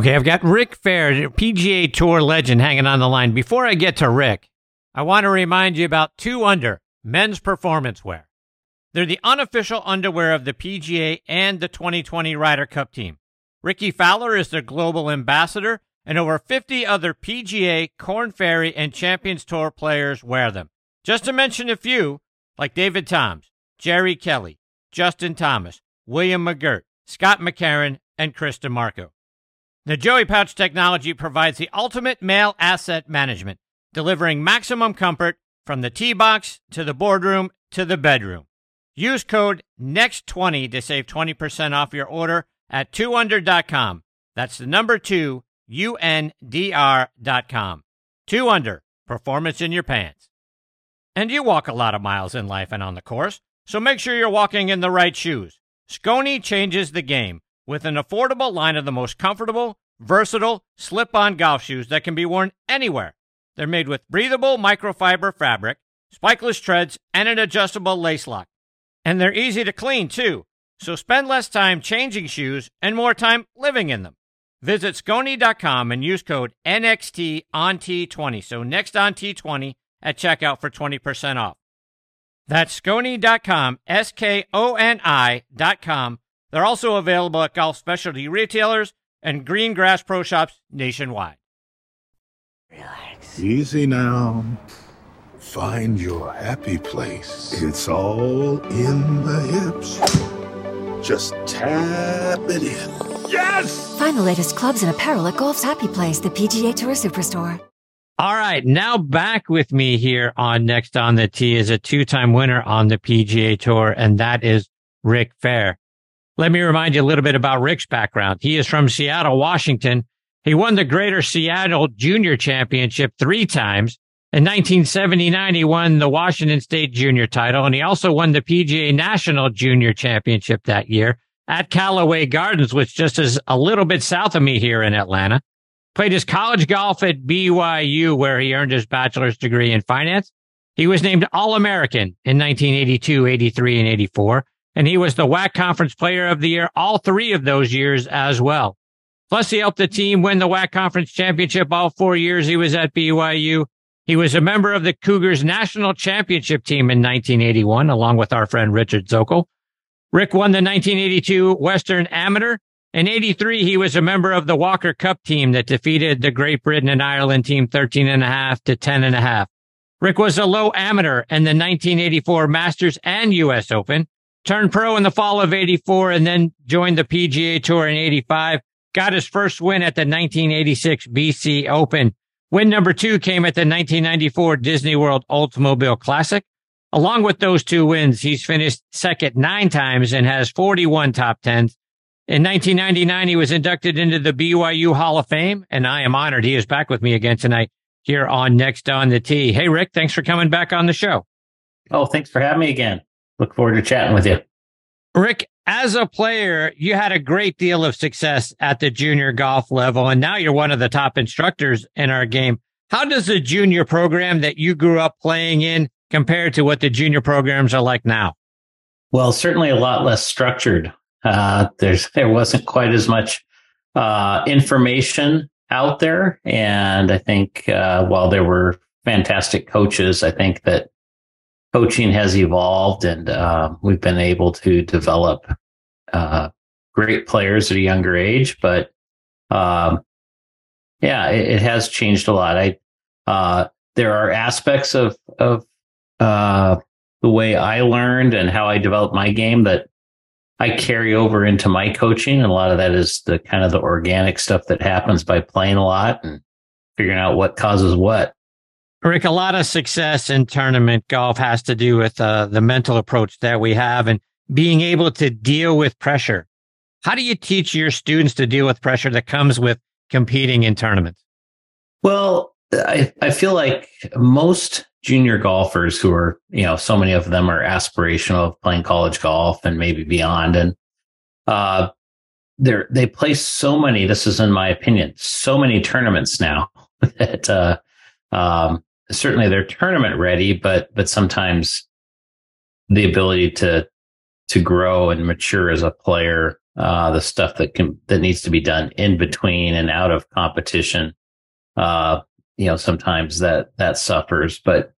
Okay, I've got Rick Fehr, PGA Tour legend, hanging on the line. Before I get to Rick, I want to remind you about Two Under men's performance wear. They're the unofficial underwear of the PGA and the 2020 Ryder Cup team. Rickie Fowler is their global ambassador, and over 50 other PGA, Korn Ferry, and Champions Tour players wear them. Just to mention a few, like David Toms, Jerry Kelly, Justin Thomas, William McGirt, Scott McCarron, and Chris DiMarco. The Joey Pouch technology provides the ultimate male asset management, delivering maximum comfort from the tee box to the boardroom to the bedroom. Use code NEXT20 to save 20% off your order at 2under.com. That's the number 2 UNDR.com. 2 Under, performance in your pants. And you walk a lot of miles in life and on the course, so make sure you're walking in the right shoes. Skoni changes the game with an affordable line of the most comfortable, versatile, slip on golf shoes that can be worn anywhere. They're made with breathable microfiber fabric, spikeless treads, and an adjustable lace lock. And they're easy to clean, too. So spend less time changing shoes and more time living in them. Visit Skoni.com and use code NXT on T20. So next on T20 at checkout for 20% off. That's Skoni.com, S K O N I.com they're also available at golf specialty retailers and green grass pro shops nationwide. Relax. Easy now. Find your happy place. It's all in the hips. Just tap it in. Yes! Find the latest clubs and apparel at Golf's Happy Place, the PGA Tour Superstore. All right, now back with me here on Next on the Tee is a two-time winner on the PGA Tour, and that is Rick Fehr. Let me remind you a little bit about Rick's background. He is from Seattle, Washington. He won the Greater Seattle Junior Championship three times. In 1979, he won the Washington State Junior title, and he also won the PGA National Junior Championship that year at Callaway Gardens, which just is a little bit south of me here in Atlanta. Played his college golf at BYU, where he earned his bachelor's degree in finance. He was named All American in 1982, 83, and 84 and he was the WAC Conference Player of the Year all three of those years as well. Plus, he helped the team win the WAC Conference Championship all four years he was at BYU. He was a member of the Cougars National Championship team in 1981, along with our friend Richard Zokol. Rick won the 1982 Western Amateur. In 83, he was a member of the Walker Cup team that defeated the Great Britain and Ireland team 13 and a half to 10 and a half. Rick was a low amateur in the 1984 Masters and U.S. Open turned pro in the fall of 84 and then joined the PGA Tour in 85. Got his first win at the 1986 BC Open. Win number two came at the 1994 Disney World Oldsmobile Classic. Along with those two wins, he's finished second nine times and has 41 top tens. In 1999, he was inducted into the BYU Hall of Fame, and I am honored he is back with me again tonight here on Next on the Tee. Hey, Rick, thanks for coming back on the show. Oh, thanks for having me again look forward to chatting with you. Rick, as a player, you had a great deal of success at the junior golf level, and now you're one of the top instructors in our game. How does the junior program that you grew up playing in compare to what the junior programs are like now? Well, certainly a lot less structured. Uh, there's there wasn't quite as much uh, information out there, and I think uh, while there were fantastic coaches, I think that coaching has evolved and uh, we've been able to develop uh, great players at a younger age. But um, yeah, it, it, has changed a lot. I uh, there are aspects of of uh, the way I learned and how I developed my game that I carry over into my coaching, and a lot of that is the kind of the organic stuff that happens by playing a lot and figuring out what causes what. Rick, a lot of success in tournament golf has to do with uh, the mental approach that we have and being able to deal with pressure. How do you teach your students to deal with pressure that comes with competing in tournaments? Well, I, I feel like most junior golfers who are, you know, so many of them are aspirational of playing college golf and maybe beyond. And, uh, they're, they play so many, this is in my opinion, so many tournaments now that, uh, um, certainly they're tournament ready, but but sometimes the ability to to grow and mature as a player uh, the stuff that can that needs to be done in between and out of competition. Uh, you know, sometimes that that suffers, but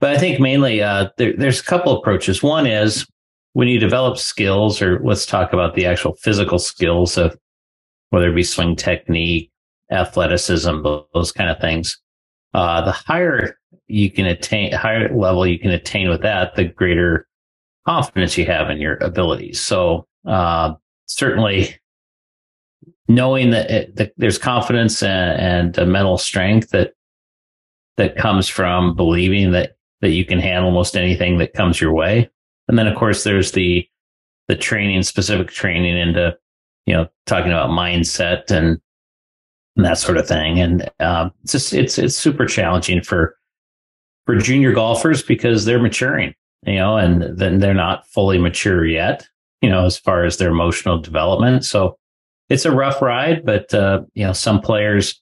but I think mainly uh, there, there's a couple approaches. One is when you develop skills, or let's talk about the actual physical skills of whether it be swing technique, athleticism, those kind of things. Uh, the higher you can attain, higher level you can attain with that, the greater confidence you have in your abilities. So, uh, certainly knowing that, it, that there's confidence and, and mental strength that, that comes from believing that, that you can handle most anything that comes your way. And then, of course, there's the, the training, specific training into, you know, talking about mindset and, and that sort of thing. And, uh, it's just, it's, it's super challenging for, for junior golfers because they're maturing, you know, and then they're not fully mature yet, you know, as far as their emotional development. So it's a rough ride, but, uh, you know, some players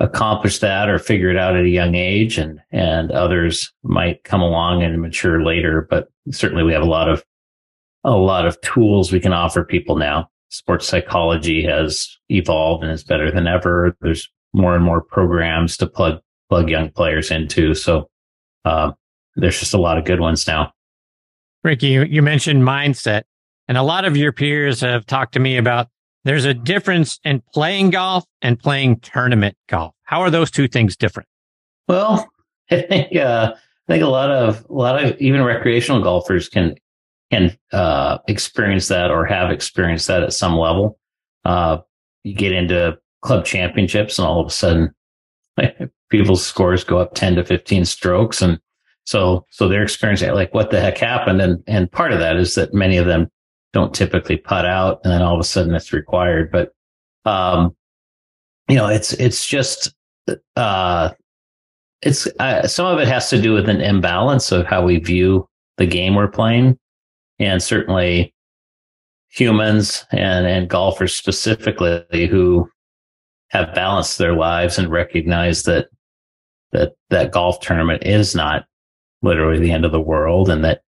accomplish that or figure it out at a young age and, and others might come along and mature later. But certainly we have a lot of, a lot of tools we can offer people now. Sports psychology has evolved and is better than ever. There's more and more programs to plug, plug young players into. So uh, there's just a lot of good ones now. Ricky, you, you mentioned mindset, and a lot of your peers have talked to me about there's a difference in playing golf and playing tournament golf. How are those two things different? Well, I think uh, I think a lot of a lot of even recreational golfers can can uh, experience that or have experienced that at some level. Uh, you get into club championships, and all of a sudden, people's scores go up 10 to 15 strokes. And so, so they're experiencing like, what the heck happened? And, and part of that is that many of them don't typically putt out and then all of a sudden it's required. But, um, you know, it's, it's just, uh, it's, uh, some of it has to do with an imbalance of how we view the game we're playing. And certainly humans and, and golfers specifically who have balanced their lives and recognize that that that golf tournament is not literally the end of the world and that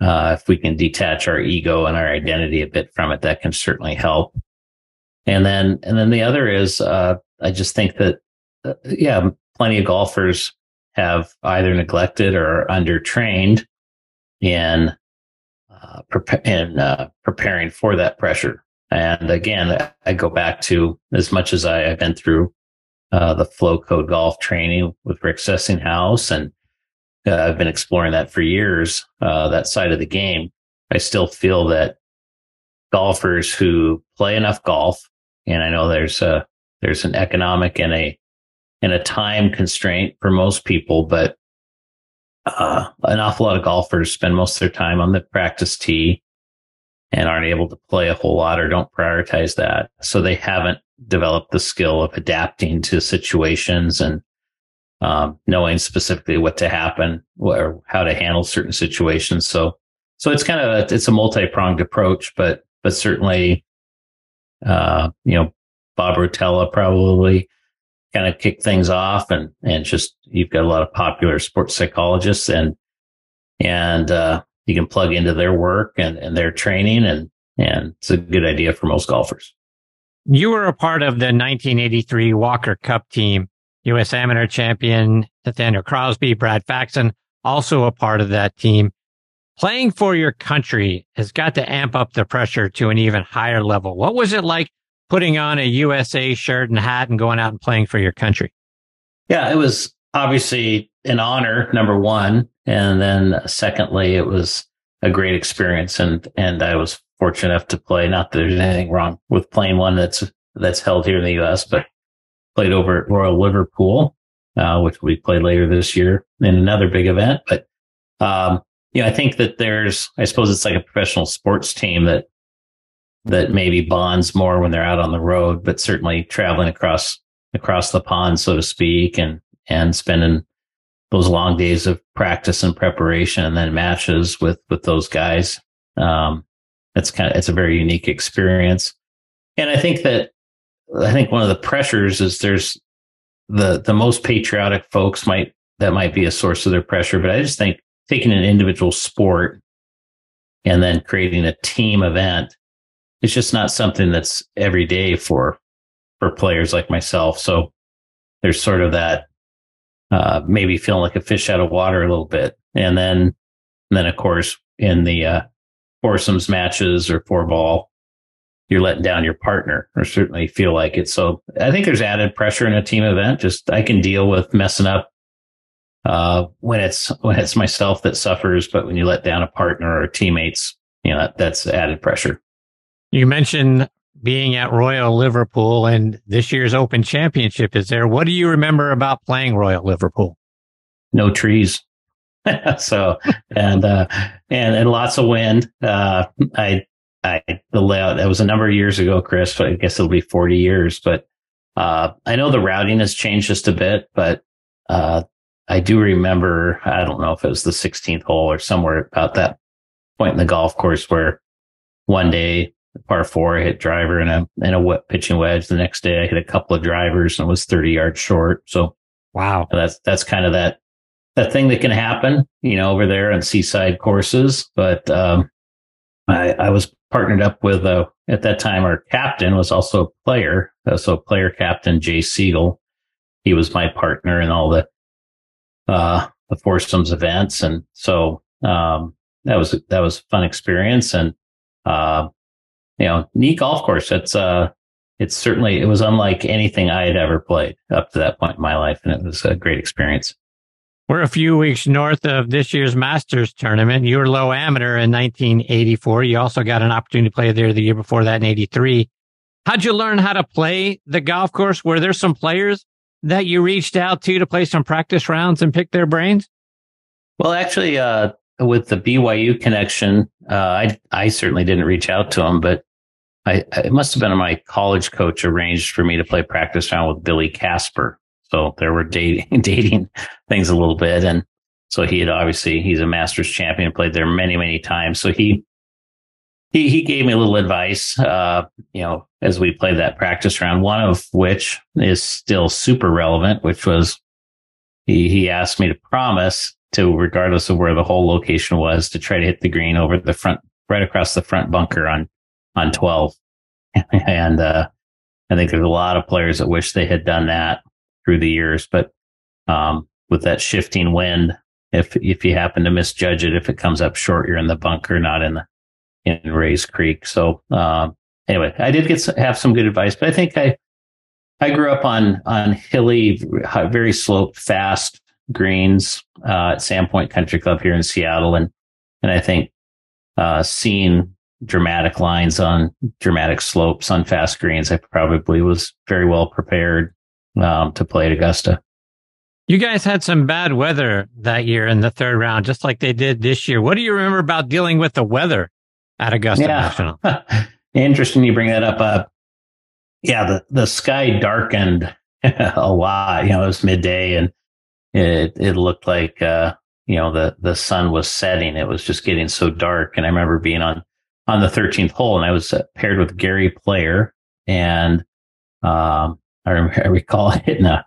uh, if we can detach our ego and our identity a bit from it, that can certainly help. And then, and then the other is, uh, I just think that, uh, yeah, plenty of golfers have either neglected or undertrained in, uh, in uh, preparing for that pressure. And again, I go back to as much as I, have been through uh, the FloCode golf training with Rick Sessinghaus, and uh, I've been exploring that for years. Uh, that side of the game, I still feel that golfers who play enough golf, and I know there's a there's an economic and a and a time constraint for most people, but uh, an awful lot of golfers spend most of their time on the practice tee and aren't able to play a whole lot or don't prioritize that. So they haven't developed the skill of adapting to situations and um, knowing specifically what to happen or how to handle certain situations. So, so it's kind of a, it's a multi-pronged approach, but, but certainly, uh, you know, Bob Rotella probably kind of kick things off and, and just, you've got a lot of popular sports psychologists and, and, uh, you can plug into their work and, and their training and, and it's a good idea for most golfers. You were a part of the 1983 Walker Cup team, U.S. amateur champion Nathaniel Crosby, Brad Faxon, also a part of that team. Playing for your country has got to amp up the pressure to an even higher level. What was it like putting on a USA shirt and hat and going out and playing for your country? Yeah, it was obviously an honor, number one. And then secondly, it was a great experience. And, and I was fortunate enough to play. Not that there's anything wrong with playing one that's, that's held here in the U.S., but played over at Royal Liverpool, uh, which we play later this year in another big event. But, um, you know, I think that there's, I suppose it's like a professional sports team that, that maybe bonds more when they're out on the road, but certainly traveling across, across the pond, so to speak, and, and spending those long days of practice and preparation and then matches with with those guys. Um, it's kind of it's a very unique experience, and I think that I think one of the pressures is there's the the most patriotic folks might that might be a source of their pressure, but I just think taking an individual sport and then creating a team event it's just not something that's every day for for players like myself. So there's sort of that uh, maybe feeling like a fish out of water a little bit, and then and then of course in the uh, foursomes matches or four ball, you're letting down your partner, or certainly feel like it. So I think there's added pressure in a team event. Just I can deal with messing up uh, when it's when it's myself that suffers, but when you let down a partner or teammates, you know that, that's added pressure. You mentioned being at Royal Liverpool and this year's Open Championship is there. What do you remember about playing Royal Liverpool? No trees. so and uh and and lots of wind. Uh I I the layout that was a number of years ago, Chris. I guess it'll be 40 years, but uh I know the routing has changed just a bit, but uh I do remember I don't know if it was the 16th hole or somewhere about that point in the golf course where one day par four, I hit driver and a and a wet pitching wedge. The next day, I hit a couple of drivers and was thirty yards short. So, wow, that's that's kind of that that thing that can happen, you know, over there on seaside courses. But um, I, I was partnered up with uh, at that time our captain was also a player, uh, so player captain Jay Sigel. He was my partner in all the uh, the foursomes events, and so um, that was that was a fun experience. And uh, you know, neat golf course. It's uh, it's certainly it was unlike anything I had ever played up to that point in my life, and it was a great experience. We're a few weeks north of this year's Masters tournament. You were low amateur in 1984. You also got an opportunity to play there the year before that in 83. How'd you learn how to play the golf course? Were there some players that you reached out to to play some practice rounds and pick their brains? Well, actually, uh, with the BYU connection, uh, I I certainly didn't reach out to them, but I, it must have been my college coach arranged for me to play practice round with Billy Casper. So there were dating, dating things a little bit. And so he had obviously, he's a masters champion, played there many, many times. So he, he, he gave me a little advice, uh, you know, as we played that practice round, one of which is still super relevant, which was he, he asked me to promise to, regardless of where the hole location was, to try to hit the green over the front, right across the front bunker on on 12. and uh, I think there's a lot of players that wish they had done that through the years. But um, with that shifting wind, if if you happen to misjudge it, if it comes up short, you're in the bunker, not in the in Rae's Creek. So um, anyway, I did get have some good advice, but I think I I grew up on on hilly, very sloped, fast greens uh, at Sandpoint Country Club here in Seattle, and and I think uh, seeing dramatic lines on dramatic slopes on fast greens, I probably was very well prepared um, to play at Augusta. You guys had some bad weather that year in the third round, just like they did this year. What do you remember about dealing with the weather at Augusta yeah. National? Interesting you bring that up. Uh, yeah, the, the sky darkened a lot. You know, it was midday and it, it looked like, uh, you know, the, the sun was setting. It was just getting so dark. And I remember being on on the 13th hole, and I was uh, paired with Gary Player, and um, I, remember, I recall hitting a,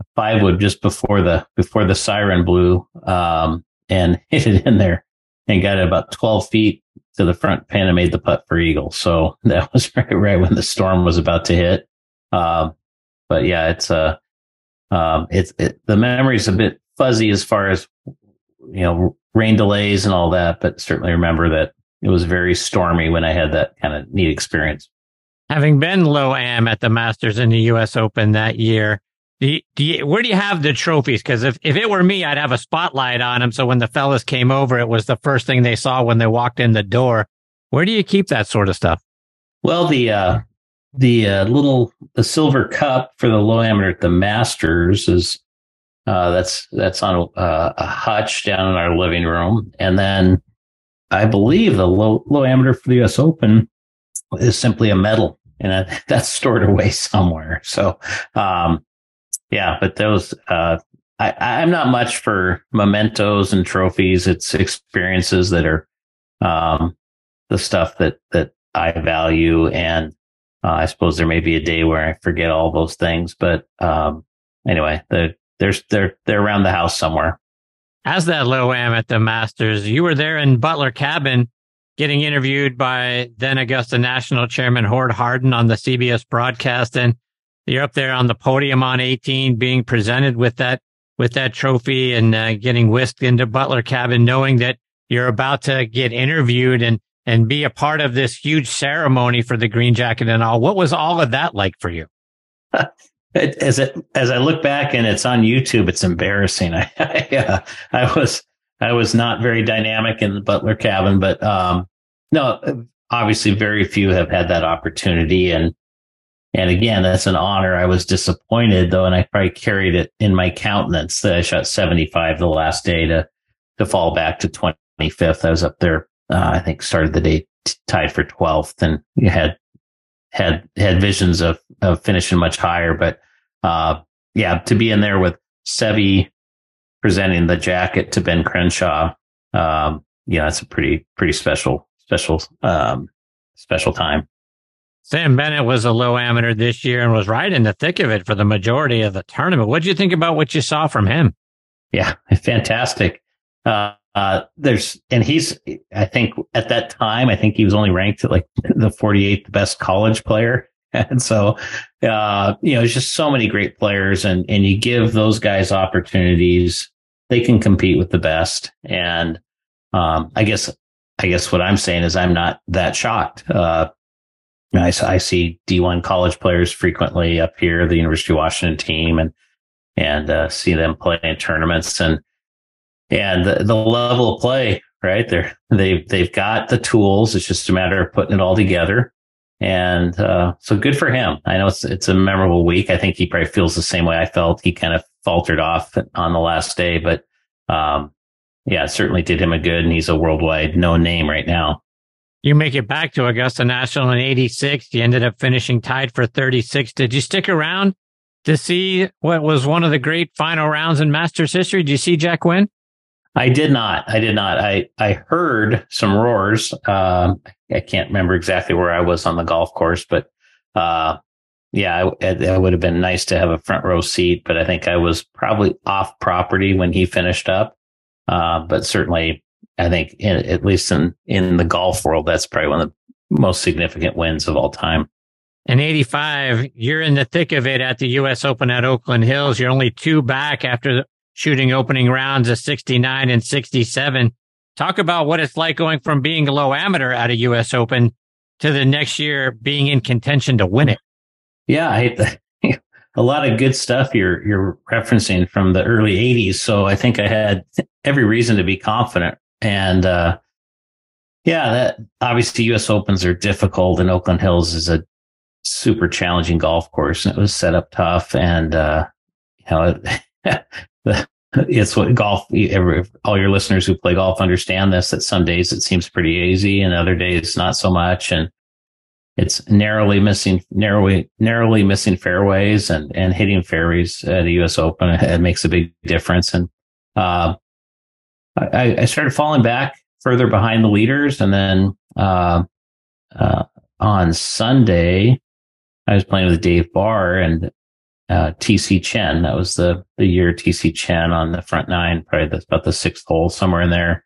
a five wood just before the before the siren blew, um, and hit it in there and got it about 12 feet to the front pin and made the putt for eagle. So that was right, right when the storm was about to hit. Um, but yeah, it's uh, um, it's it, the memory's a bit fuzzy as far as you know rain delays and all that, but certainly remember that it was very stormy when I had that kind of neat experience. Having been low am at the Masters in the U.S. Open that year, do you, do you, where do you have the trophies? Because if, if it were me, I'd have a spotlight on them. So when the fellas came over, it was the first thing they saw when they walked in the door. Where do you keep that sort of stuff? Well, the uh, the uh, little the silver cup for the low amateur at the Masters is uh, that's that's on a, uh, a hutch down in our living room, and then I believe the low low amateur for the U.S. Open is simply a medal, and that's stored away somewhere. So, um, yeah, but those uh, I, I'm not much for mementos and trophies. It's experiences that are um, the stuff that that I value, and uh, I suppose there may be a day where I forget all those things. But um, anyway, the, there's they're they're around the house somewhere as that low am at the Masters, you were there in Butler Cabin getting interviewed by then Augusta National Chairman Hord Hardin on the CBS broadcast. And you're up there on the podium on 18 being presented with that, with that trophy and uh, getting whisked into Butler cabin, knowing that you're about to get interviewed and, and be a part of this huge ceremony for the green jacket and all. What was all of that like for you? as it, as I look back and it's on YouTube, it's embarrassing. I, I, uh, I was, I was not very dynamic in the Butler cabin, but um, no, obviously, very few have had that opportunity, and and again, that's an honor. I was disappointed though, and I probably carried it in my countenance that I shot 75 the last day to to fall back to 25th. I was up there, uh, I think, started the day t- tied for 12th, and you had had had visions of of finishing much higher, but uh, yeah, to be in there with Seve presenting the jacket to Ben Crenshaw, um, yeah, that's a pretty pretty special special um, special time. Sam Bennett was a low amateur this year and was right in the thick of it for the majority of the tournament. What do you think about what you saw from him? Yeah, fantastic. Uh, uh, there's, and he's, I think at that time, I think he was only ranked at like the 48th best college player. And so, uh, you know, there's just so many great players and, and you give those guys opportunities. They can compete with the best. And, um, I guess, I guess what I'm saying is I'm not that shocked. Uh, I, I see D1 college players frequently up here, the University of Washington team and, and, uh, see them play in tournaments and, and the, the level of play, right? They're, they've, they've got the tools. It's just a matter of putting it all together. And uh, so good for him. I know it's it's a memorable week. I think he probably feels the same way I felt. He kind of faltered off on the last day, but um, yeah, it certainly did him a good. And he's a worldwide known name right now. You make it back to Augusta National in '86. You ended up finishing tied for 36. Did you stick around to see what was one of the great final rounds in Masters history? Did you see Jack win? I did not. I did not. I, I heard some roars. Um, I can't remember exactly where I was on the golf course, but, uh, yeah, it, it would have been nice to have a front row seat, but I think I was probably off property when he finished up. Uh, but certainly I think in, at least in, in the golf world, that's probably one of the most significant wins of all time. In 85, you're in the thick of it at the U.S. Open at Oakland Hills. You're only two back after shooting opening rounds of 69 and 67. Talk about what it's like going from being a low amateur at a U.S. Open to the next year being in contention to win it. Yeah, I, a lot of good stuff you're you're referencing from the early 80s. So I think I had every reason to be confident. And uh, yeah, that obviously U.S. Opens are difficult, and Oakland Hills is a super challenging golf course, and it was set up tough. And uh, you know, it's what golf all your listeners who play golf understand this that some days it seems pretty easy and other days not so much. And it's narrowly missing narrowly narrowly missing fairways and and hitting fairways at a US Open. It makes a big difference. And uh, I, I started falling back further behind the leaders. And then uh, uh, on Sunday I was playing with Dave Barr and uh, TC Chen. That was the, the year TC Chen on the front nine, probably that's about the sixth hole, somewhere in there.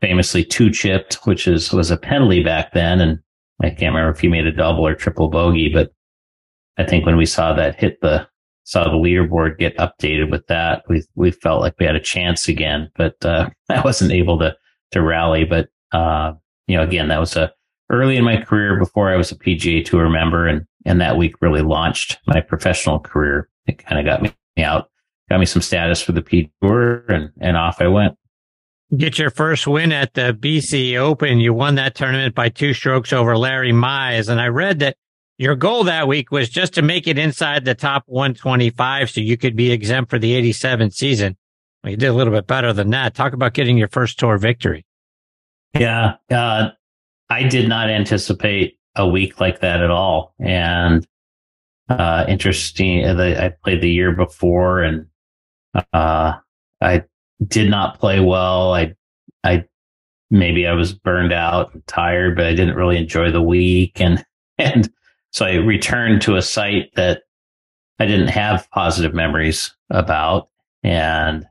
Famously two chipped, which is, was a penalty back then. And I can't remember if he made a double or triple bogey, but I think when we saw that hit the, saw the leaderboard get updated with that, we, we felt like we had a chance again, but, uh, I wasn't able to, to rally. But, uh, you know, again, that was a early in my career before I was a PGA tour member and and that week really launched my professional career. It kind of got me out, got me some status for the P Tour, and and off I went. Get your first win at the BC Open. You won that tournament by two strokes over Larry Mize, and I read that your goal that week was just to make it inside the top 125 so you could be exempt for the 87 season. Well, you did a little bit better than that. Talk about getting your first tour victory. Yeah. Uh, I did not anticipate a week like that at all. And uh, interesting, uh, I played the year before, and uh, I did not play well. I, I maybe I was burned out, and tired, but I didn't really enjoy the week, and and so I returned to a site that I didn't have positive memories about, and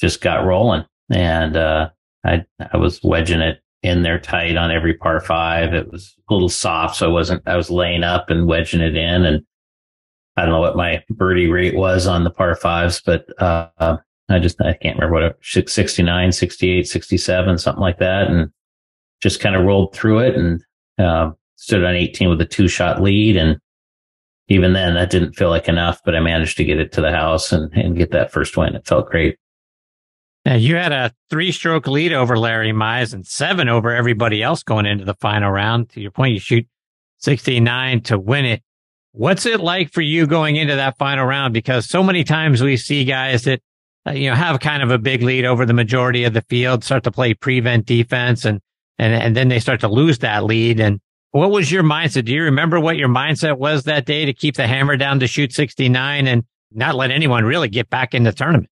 just got rolling. And uh, I I was wedging it in there tight on every par five. It was a little soft, so I wasn't. I was laying up and wedging it in, and I don't know what my birdie rate was on the par fives, but uh, I just I can't remember what it 69, 68, 67, something like that, and just kind of rolled through it and uh, stood on 18 with a two shot lead and even then that didn't feel like enough, but I managed to get it to the house and, and get that first win. It felt great. Now you had a three stroke lead over Larry Mize and seven over everybody else going into the final round. To your point, you shoot 69 to win it. What's it like for you going into that final round? Because so many times we see guys that, uh, you know, have kind of a big lead over the majority of the field, start to play prevent defense and, and, and then they start to lose that lead. And what was your mindset? Do you remember what your mindset was that day to keep the hammer down to shoot 69 and not let anyone really get back in the tournament?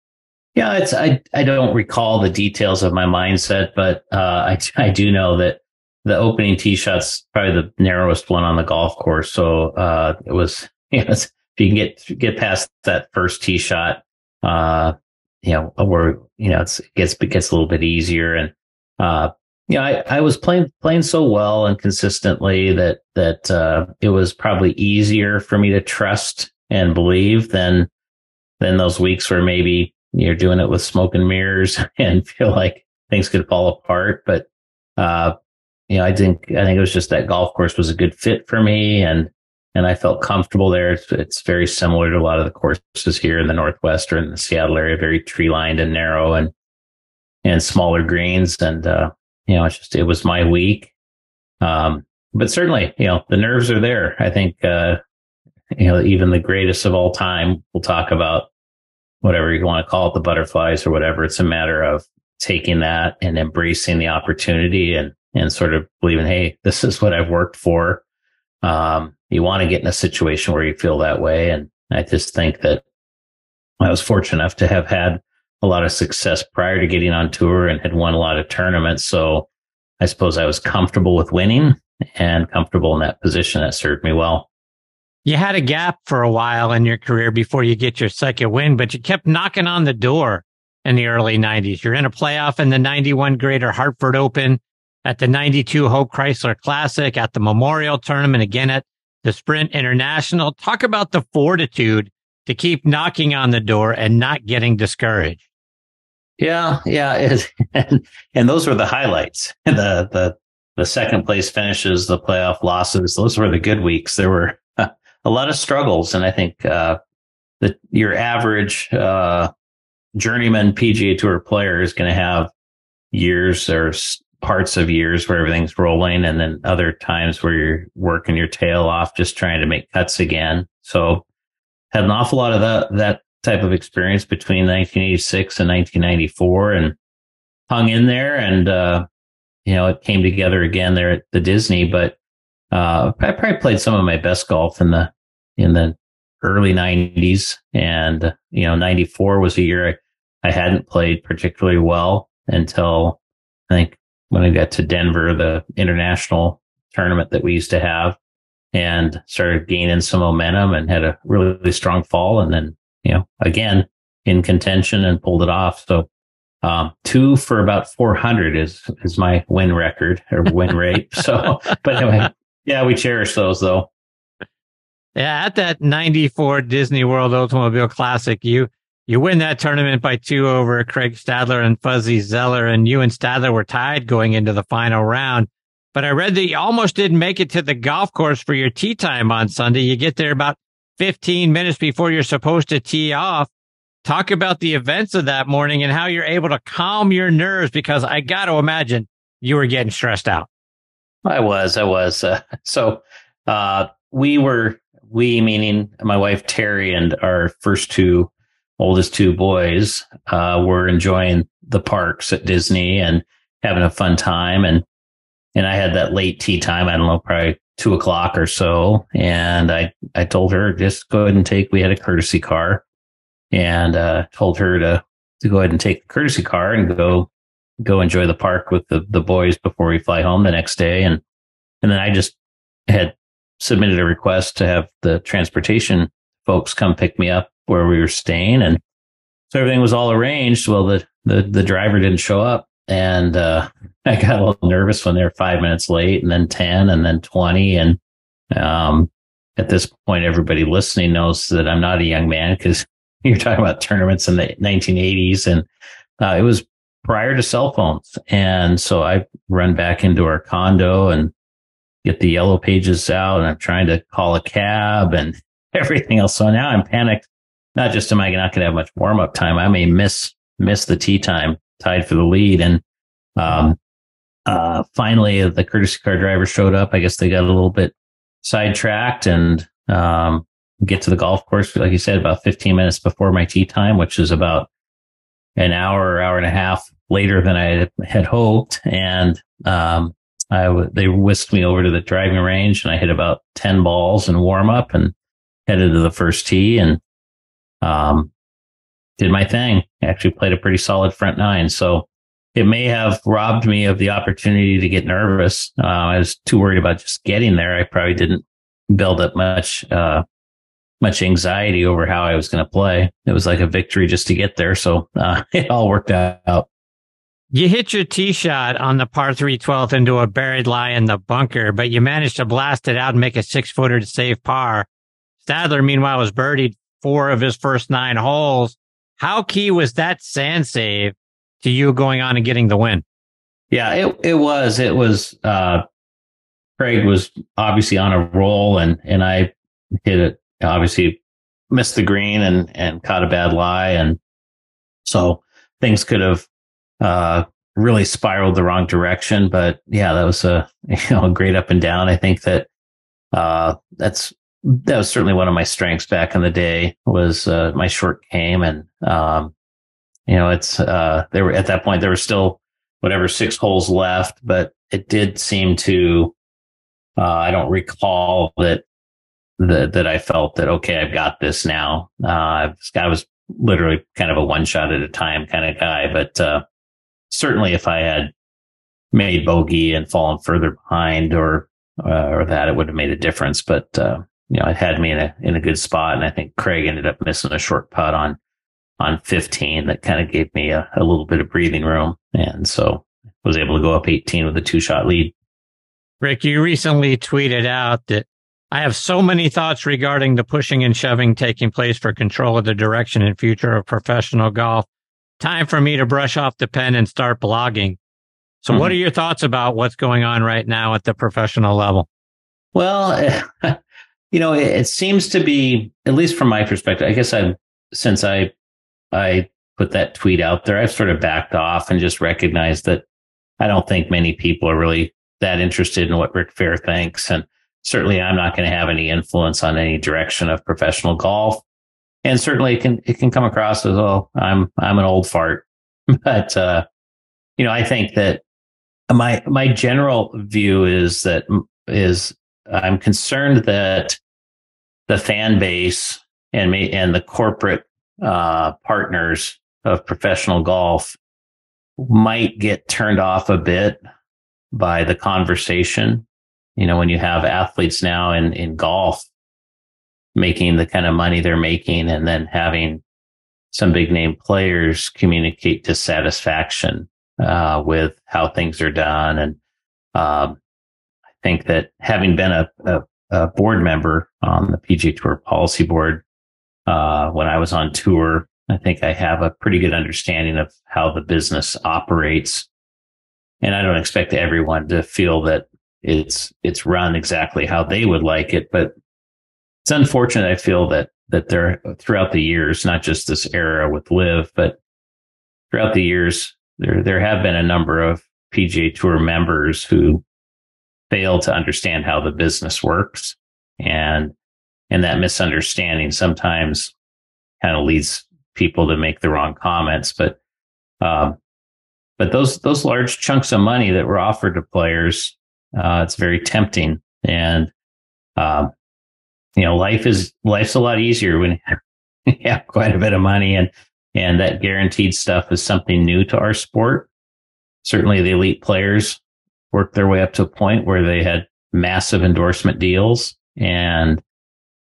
Yeah, it's I I don't recall the details of my mindset, but uh, I I do know that the opening tee shot's probably the narrowest one on the golf course. So uh, it was you know, if you can get get past that first tee shot, uh, you know, where you know it gets it gets a little bit easier, and uh, yeah, I, I was playing playing so well and consistently that that uh, it was probably easier for me to trust and believe than than those weeks where maybe you're doing it with smoke and mirrors and feel like things could fall apart. But uh, you know, I think I think it was just that golf course was a good fit for me, and and I felt comfortable there. It's, it's very similar to a lot of the courses here in the Northwest or in the Seattle area, very tree lined and narrow and and smaller greens, and uh, you know, it's just, it was my week. Um, but certainly, you know, the nerves are there. I think, uh, you know, even the greatest of all time will talk about whatever you want to call it, the butterflies or whatever. It's a matter of taking that and embracing the opportunity and, and sort of believing, Hey, this is what I've worked for. Um, you want to get in a situation where you feel that way. And I just think that I was fortunate enough to have had a lot of success prior to getting on tour and had won a lot of tournaments. So I suppose I was comfortable with winning and comfortable in that position. That served me well. You had a gap for a while in your career before you get your second win, but you kept knocking on the door in the early 90s. You're in a playoff in the 91 Greater Hartford Open, at the 92 Hope Chrysler Classic, at the Memorial Tournament, again at the Sprint International. Talk about the fortitude to keep knocking on the door and not getting discouraged. Yeah, yeah, and and those were the highlights. The the the second place finishes, the playoff losses, those were the good weeks. There were a lot of struggles, and I think uh, that your average uh, journeyman PGA Tour player is going to have years or parts of years where everything's rolling, and then other times where you're working your tail off just trying to make cuts again. So had an awful lot of that that type of experience between 1986 and 1994 and hung in there. And, uh, you know, it came together again there at the Disney, but, uh, I probably played some of my best golf in the, in the early nineties. And, you know, 94 was a year I, I hadn't played particularly well until I think when I got to Denver, the international tournament that we used to have and started gaining some momentum and had a really, really strong fall. And then you know, again in contention and pulled it off. So, um, two for about 400 is, is my win record or win rate. So, but anyway, yeah, we cherish those though. Yeah. At that 94 Disney World Oldsmobile Classic, you, you win that tournament by two over Craig Stadler and Fuzzy Zoeller. and you and Stadler were tied going into the final round. But I read that you almost didn't make it to the golf course for your tee time on Sunday. You get there about 15 minutes before you're supposed to tee off. Talk about the events of that morning and how you're able to calm your nerves because I got to imagine you were getting stressed out. I was, I was. Uh, so, uh, we were, we meaning my wife Terry and our first two oldest two boys, uh, were enjoying the parks at Disney and having a fun time. And, and I had that late tee time. I don't know, probably two o'clock or so. And I, I told her, just go ahead and take, we had a courtesy car and, uh, told her to, to go ahead and take the courtesy car and go, go enjoy the park with the, the boys before we fly home the next day. And, and then I just had submitted a request to have the transportation folks come pick me up where we were staying. And so everything was all arranged. Well, the, the, the driver didn't show up and uh, I got a little nervous when they were five minutes late, and then ten, and then twenty, and um, at this point, everybody listening knows that I'm not a young man because you're talking about tournaments in the 1980s, and uh, it was prior to cell phones, and so I run back into our condo and get the yellow pages out, and I'm trying to call a cab and everything else. So now I'm panicked. Not just am I not going to have much warm up time, I may miss miss the tee time tied for the lead. And um, uh, finally, the courtesy car driver showed up. I guess they got a little bit sidetracked and um, get to the golf course, like you said, about 15 minutes before my tee time, which is about an hour hour and a half later than I had hoped. And um, I w- they whisked me over to the driving range and I hit about 10 balls in warm up and headed to the first tee and um, did my thing. Actually played a pretty solid front nine. So it may have robbed me of the opportunity to get nervous. Uh, I was too worried about just getting there. I probably didn't build up much, uh, much anxiety over how I was going to play. It was like a victory just to get there. So uh, it all worked out. You hit your tee shot on the par 3 12th into a buried lie in the bunker, but you managed to blast it out and make a six footer to save par. Stadler, meanwhile, was birdied four of his first nine holes. How key was that sand save to you going on and getting the win? Yeah, it it was. It was uh Craig was obviously on a roll and and I hit it obviously missed the green and and caught a bad lie and so things could have uh really spiraled the wrong direction. But yeah that was a you know a great up and down. I think that uh that's that was certainly one of my strengths back in the day was uh, my short game. And um, you know it's uh, there were at that point there were still whatever six holes left but it did seem to uh, i don't recall that that that i felt that okay i've got this now. Uh, guy was literally kind of a one shot at a time kind of guy. But uh, certainly if i had made bogey and fallen further behind or uh, or that it would have made a difference but uh, you know, it had me in a in a good spot, and I think Craig ended up missing a short putt on on 15 that kind of gave me a, a little bit of breathing room, and so was able to go up 18 with a two shot lead. Rick, you recently tweeted out that I have so many thoughts regarding the pushing and shoving taking place for control of the direction and future of professional golf. Time for me to brush off the pen and start blogging. So, mm-hmm. what are your thoughts about what's going on right now at the professional level? Well, You know, it, it seems to be, at least from my perspective, I guess I, since I, I put that tweet out there, I've sort of backed off and just recognized that I don't think many people are really that interested in what Rick Fehr thinks. And certainly I'm not going to have any influence on any direction of professional golf. And certainly it can, it can come across as, oh, I'm, I'm an old fart. but, uh, you know, I think that my, my general view is that, is I'm concerned that the fan base and me and the corporate uh, partners of professional golf might get turned off a bit by the conversation. You know, when you have athletes now in, in golf making the kind of money they're making and then having some big name players communicate dissatisfaction uh, with how things are done. And um, I think that having been a, a, a board member on the PGA Tour policy board uh, when I was on tour, I think I have a pretty good understanding of how the business operates. And I don't expect everyone to feel that it's it's run exactly how they would like it, but it's unfortunate. I feel that that there throughout the years, not just this era with LIV, but throughout the years, there there have been a number of PGA Tour members who fail to understand how the business works. And, and that misunderstanding sometimes kind of leads people to make the wrong comments. But, um, but those, those large chunks of money that were offered to players, uh, it's very tempting. And, um, you know, life is, life's a lot easier when you have quite a bit of money and, and that guaranteed stuff is something new to our sport. Certainly the elite players worked their way up to a point where they had massive endorsement deals. And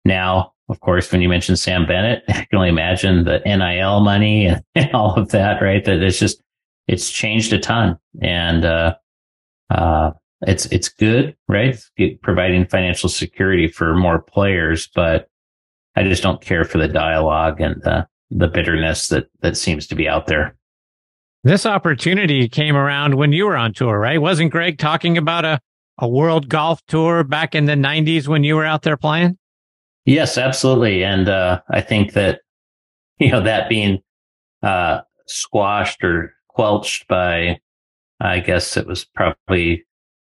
now, of course, when you mention Sam Bennett, I can only imagine the NIL money and all of that, right? That it's just, it's changed a ton, and uh, uh, it's it's good, right? It's providing financial security for more players, but I just don't care for the dialogue and the the bitterness that that seems to be out there. This opportunity came around when you were on tour, right? Wasn't Greg talking about a, a world golf tour back in the 90s when you were out there playing? Yes, absolutely. And uh, I think that, you know, that being uh, squashed or quelched by, I guess it was probably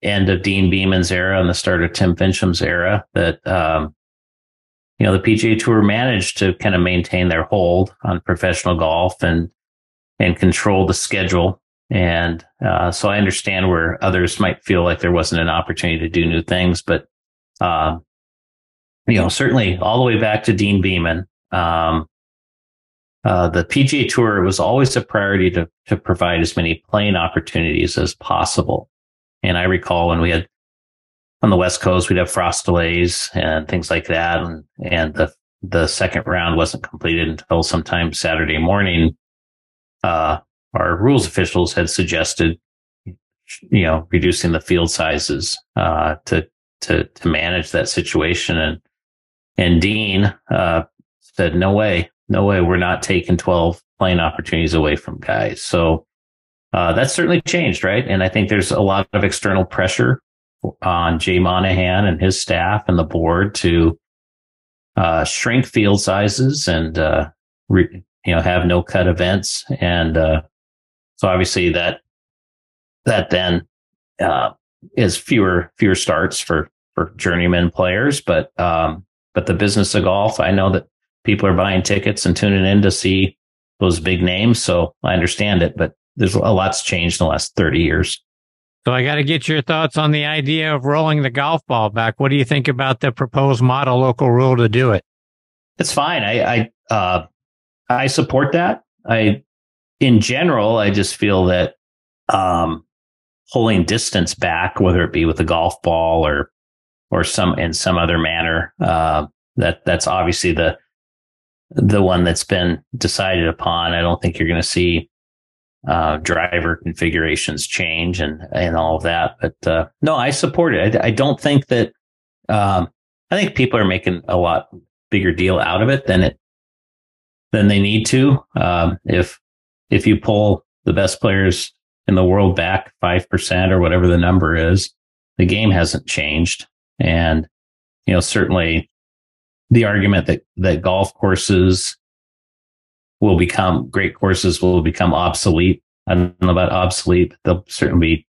end of Deane Beman's era and the start of Tim Finchem's era that, um, you know, the PGA Tour managed to kind of maintain their hold on professional golf and and control the schedule. And uh, so I understand where others might feel like there wasn't an opportunity to do new things, but uh, you know, certainly all the way back to Deane Beman, um, uh, the PGA Tour was always a priority to to provide as many playing opportunities as possible. And I recall when we had on the West Coast, we'd have frost delays and things like that, and and the the second round wasn't completed until sometime Saturday morning uh, our rules officials had suggested, you know, reducing the field sizes uh, to to to manage that situation. And and Deane uh, said, "No way, no way, we're not taking twelve playing opportunities away from guys." So uh, that's certainly changed, right? And I think there's a lot of external pressure on Jay Monahan and his staff and the board to uh, shrink field sizes and uh, re- you know, have no cut events. And, uh, so obviously that, that then, uh, is fewer, fewer starts for, for journeyman players. But, um, but the business of golf, I know that people are buying tickets and tuning in to see those big names. So I understand it, but there's a lot's changed in the last 30 years. So I got to get your thoughts on the idea of rolling the golf ball back. What do you think about the proposed model local rule to do it? It's fine. I, I, uh, I support that. I, in general, I just feel that um, pulling distance back, whether it be with a golf ball or or some in some other manner, uh, that that's obviously the the one that's been decided upon. I don't think you're going to see uh, driver configurations change and and all of that. But uh, no, I support it. I, I don't think that. Um, I think people are making a lot bigger deal out of it than it than they need to. Um, if if you pull the best players in the world back five percent or whatever the number is, the game hasn't changed. And you know, certainly the argument that that golf courses will become great courses will become obsolete. I don't know about obsolete, they'll certainly be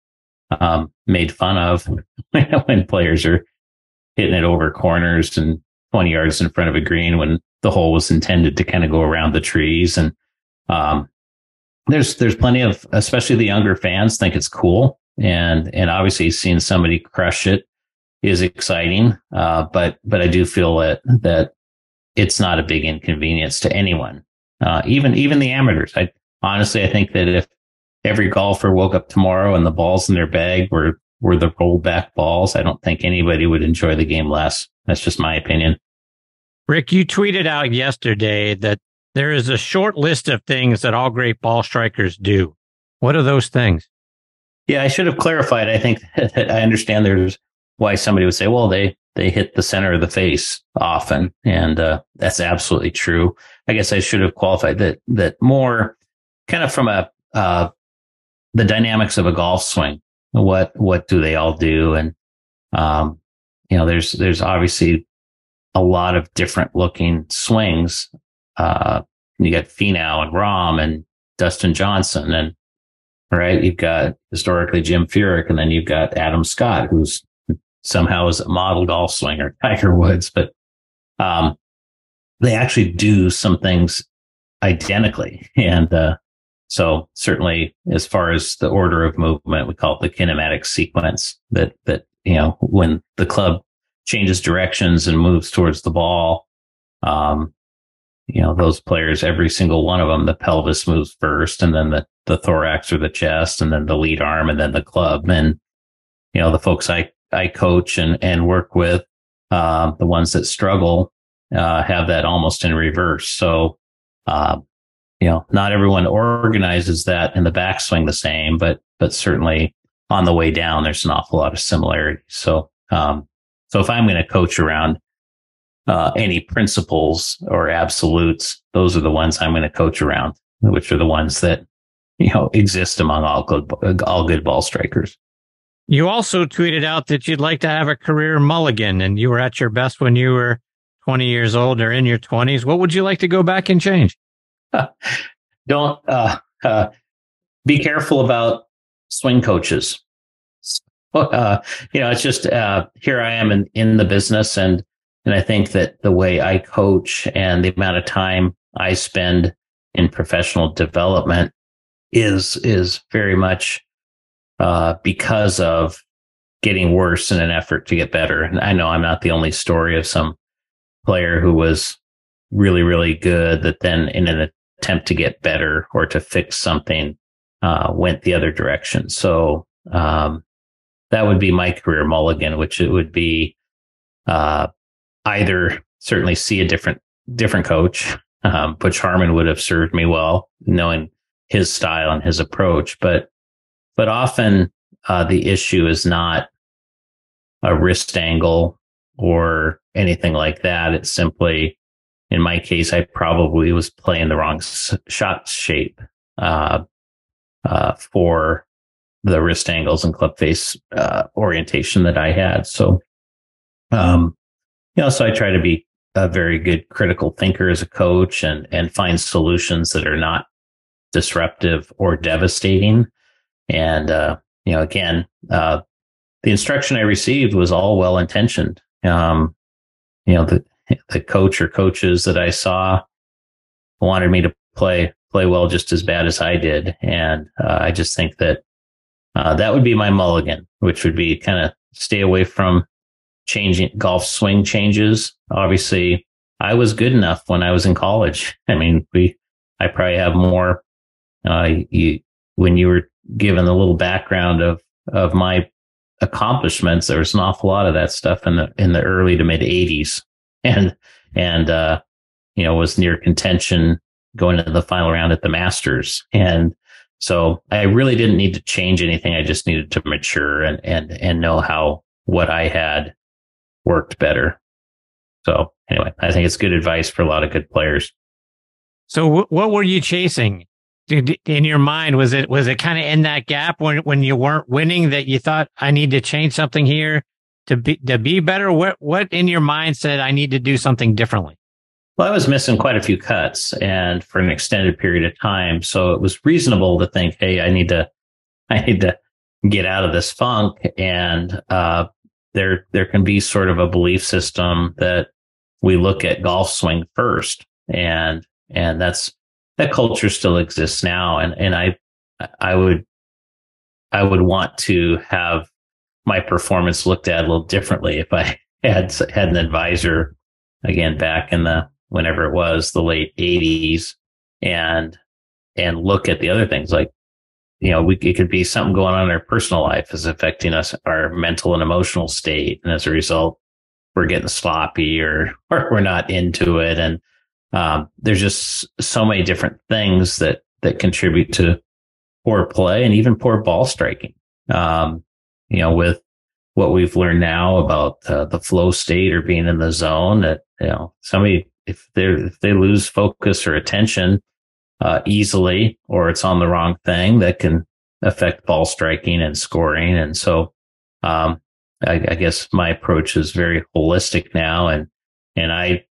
um, made fun of when players are hitting it over corners and 20 yards in front of a green when the hole was intended to kind of go around the trees. And, um, there's, there's plenty of, especially the younger fans think it's cool. And, and obviously seeing somebody crush it is exciting. Uh, but, but I do feel that, that it's not a big inconvenience to anyone. Uh, even, even the amateurs. I honestly, I think that if every golfer woke up tomorrow and the balls in their bag were, were the rollback balls, I don't think anybody would enjoy the game less. That's just my opinion. Rick, you tweeted out yesterday that there is a short list of things that all great ball strikers do. What are those things? Yeah, I should have clarified. I think that I understand there's why somebody would say, well, they, they hit the center of the face often. And, uh, that's absolutely true. I guess I should have qualified that, that more kind of from a, uh, the dynamics of a golf swing. What, what do they all do? And, um, you know, there's, there's obviously a lot of different looking swings. Uh, you got Finau and Rahm and Dustin Johnson and right. You've got historically Jim Furyk and then you've got Adam Scott, who's somehow is a model golf swinger, Tiger Woods, but, um, they actually do some things identically. And, uh, so certainly as far as the order of movement, we call it the kinematic sequence that, that, you know, when the club changes directions and moves towards the ball. Um, you know, those players, every single one of them, the pelvis moves first and then the, the thorax or the chest and then the lead arm and then the club. And, you know, the folks I, I coach and, and work with, uh, the ones that struggle, uh, have that almost in reverse. So, uh, you know, not everyone organizes that in the backswing the same, but, but certainly on the way down, there's an awful lot of similarities. So, um, so if I'm going to coach around, uh, any principles or absolutes, those are the ones I'm going to coach around, which are the ones that, you know, exist among all good, all good ball strikers. You also tweeted out that you'd like to have a career mulligan and you were at your best when you were 20 years old or in your 20s. What would you like to go back and change? Don't, uh, uh, be careful about swing coaches. Uh, you know, it's just, uh, here I am in, in the business and, and I think that the way I coach and the amount of time I spend in professional development is, is very much, uh, because of getting worse in an effort to get better. And I know I'm not the only story of some player who was really, really good that then in an attempt to get better or to fix something, uh, went the other direction. So, um, that would be my career mulligan, which it would be, uh, either certainly see a different, different coach. Um, Butch Harmon would have served me well, knowing his style and his approach, but, but often, uh, the issue is not a wrist angle or anything like that. It's simply, in my case, I probably was playing the wrong s- shot shape uh, uh, for the wrist angles and club face uh, orientation that I had. So, um, you know, so I try to be a very good critical thinker as a coach and and find solutions that are not disruptive or devastating. And uh, you know, again, uh, the instruction I received was all well intentioned. Um, you know, the, the coach or coaches that I saw wanted me to play, play well just as bad as I did. And uh, I just think that uh, that would be my mulligan, which would be kind of stay away from changing golf swing changes. Obviously, I was good enough when I was in college. I mean, we, I probably have more, uh, you, when you were given a little background of, of my accomplishments, there was an awful lot of that stuff in the in the early to mid '80s, and and uh, you know was near contention going into the final round at the Masters, and so I really didn't need to change anything. I just needed to mature and and and know how what I had worked better. So anyway, I think it's good advice for a lot of good players. So w- what were you chasing? In your mind was it was it kind of in that gap when when you weren't winning that you thought I need to change something here to be to be better? What what in your mind said I need to do something differently? Well, I was missing quite a few cuts and for an extended period of time, so it was reasonable to think, hey, I need to I need to get out of this funk and uh, there there can be sort of a belief system that we look at golf swing first and and that's that culture still exists now. And, and I, I would, I would want to have my performance looked at a little differently if I had, had an advisor again back in the, whenever it was the late eighties and, and look at the other things like, you know, we, it could be something going on in our personal life is affecting us, our mental and emotional state. And as a result, we're getting sloppy or, or we're not into it. And, um, there's just so many different things that that contribute to poor play and even poor ball striking. Um, you know, with what we've learned now about uh, the flow state or being in the zone, that you know somebody if they if they lose focus or attention uh, easily, or it's on the wrong thing, that can affect ball striking and scoring. And so, um, I, I guess my approach is very holistic now, and and I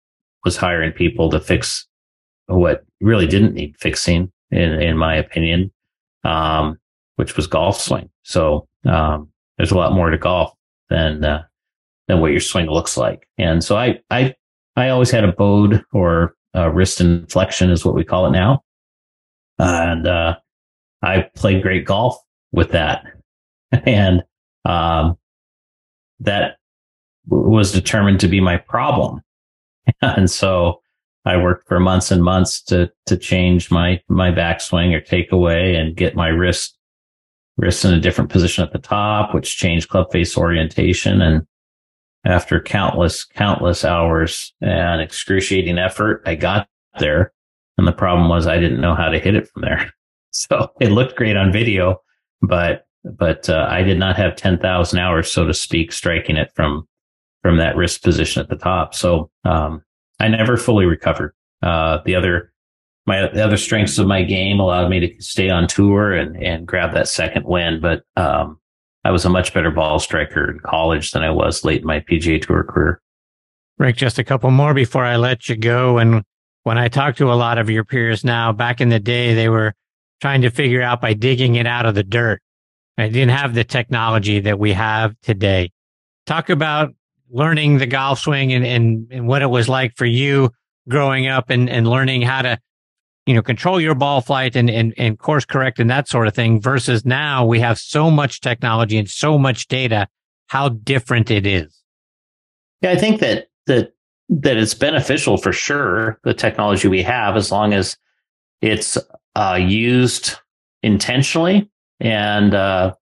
was hiring people to fix what really didn't need fixing, in in my opinion, um, which was golf swing. So um, there's a lot more to golf than uh, than what your swing looks like. And so I I I always had a bowed or a wrist inflection is what we call it now, and uh, I played great golf with that, and um, that was determined to be my problem and so I worked for months and months to to change my my backswing or take away and get my wrist wrist in a different position at the top, which changed club face orientation. And after countless countless hours and excruciating effort, I got there. And the problem was I didn't know how to hit it from there. So it looked great on video, but, but, uh, I did not have 10,000 hours, so to speak, striking it from, from that wrist position at the top. So, um, I never fully recovered. Uh, the other, my, the other strengths of my game allowed me to stay on tour and, and grab that second win. But, um, I was a much better ball striker in college than I was late in my PGA Tour career. Rick, just a couple more before I let you go. And when I talk to a lot of your peers now, back in the day, they were trying to figure out by digging it out of the dirt. I didn't have the technology that we have today. Talk about learning the golf swing and, and, and what it was like for you growing up and, and learning how to, you know, control your ball flight and, and, and course correct and that sort of thing versus now we have so much technology and so much data, how different it is. Yeah, I think that that that it's beneficial for sure the technology we have as long as it's uh, used intentionally and uh,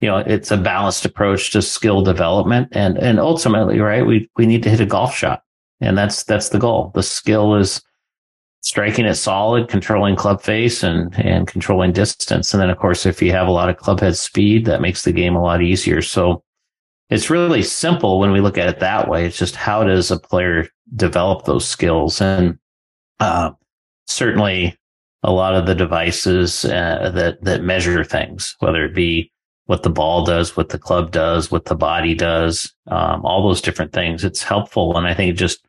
you know it's a balanced approach to skill development and and ultimately right we we need to hit a golf shot and that's that's the goal the skill is striking it solid controlling club face and and controlling distance and then of course if you have a lot of club head speed that makes the game a lot easier so it's really simple when we look at it that way. It's just how does a player develop those skills? And uh, certainly, a lot of the devices uh, that that measure things, whether it be what the ball does, what the club does, what the body does, um, all those different things, it's helpful, and I think it just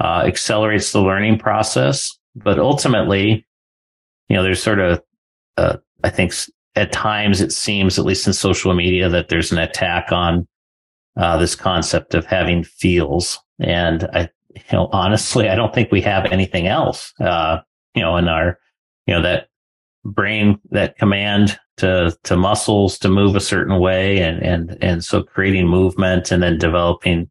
uh, accelerates the learning process. But ultimately, you know, there's sort of, uh, I think, at times it seems, at least in social media, that there's an attack on uh, this concept of having feels. And I, you know, honestly, I don't think we have anything else, uh, you know, in our, you know, that brain, that command to, to muscles to move a certain way. And, and, and so creating movement and then developing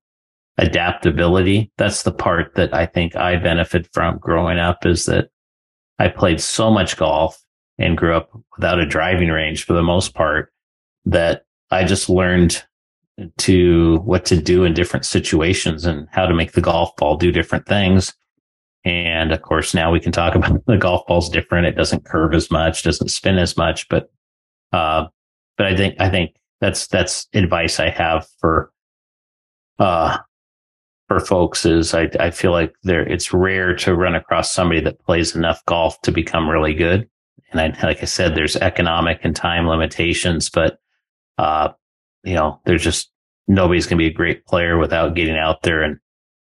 adaptability. That's the part that I think I benefit from growing up is that I played so much golf and grew up without a driving range for the most part that I just learned to what to do in different situations and how to make the golf ball do different things. And of course, now we can talk about the golf ball's different. It doesn't curve as much, doesn't spin as much, but, uh, but I think, I think that's, that's advice I have for, uh, for folks is I, I feel like there, it's rare to run across somebody that plays enough golf to become really good. And I, like I said, there's economic and time limitations, but, uh, you know, there's just nobody's going to be a great player without getting out there and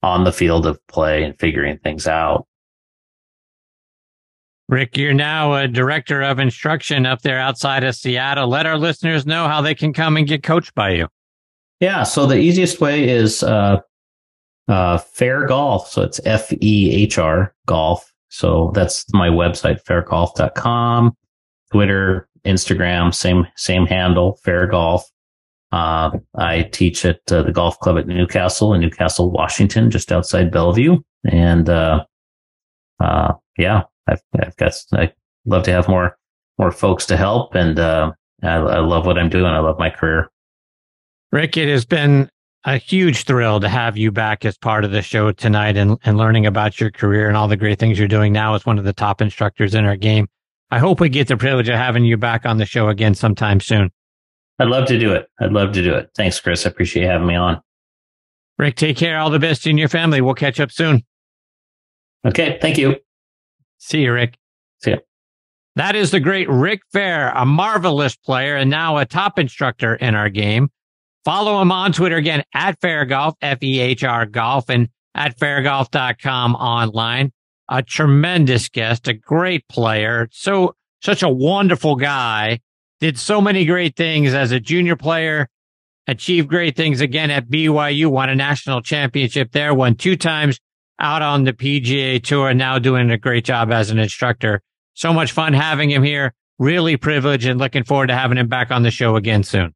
on the field of play and figuring things out. Rick, you're now a director of instruction up there outside of Seattle. Let our listeners know how they can come and get coached by you. Yeah. So the easiest way is uh, uh, Fehr Golf. So it's F E H R golf. So that's my website, fehrgolf.com, Twitter, Instagram, same, same handle, Fehr Golf. Uh, I teach at uh, the golf club at Newcastle in Newcastle, Washington, just outside Bellevue. And, uh, uh yeah, I've, I've got, I love to have more, more folks to help. And, uh, I, I love what I'm doing. I love my career. Rick, it has been a huge thrill to have you back as part of the show tonight and, and learning about your career and all the great things you're doing now as one of the top instructors in our game. I hope we get the privilege of having you back on the show again sometime soon. I'd love to do it. I'd love to do it. Thanks, Chris. I appreciate having me on. Rick, take care. All the best in your family. We'll catch up soon. Okay. Thank you. See you, Rick. See you. That is the great Rick Fehr, a marvelous player and now a top instructor in our game. Follow him on Twitter again at Fehr Golf, F E H R Golf, and at fehrgolf.com online. A tremendous guest, a great player. So, such a wonderful guy did so many great things as a junior player, achieved great things again at BYU, won a national championship there, won two times out on the PGA tour, now doing a great job as an instructor. So much fun having him here. Really privileged and looking forward to having him back on the show again soon.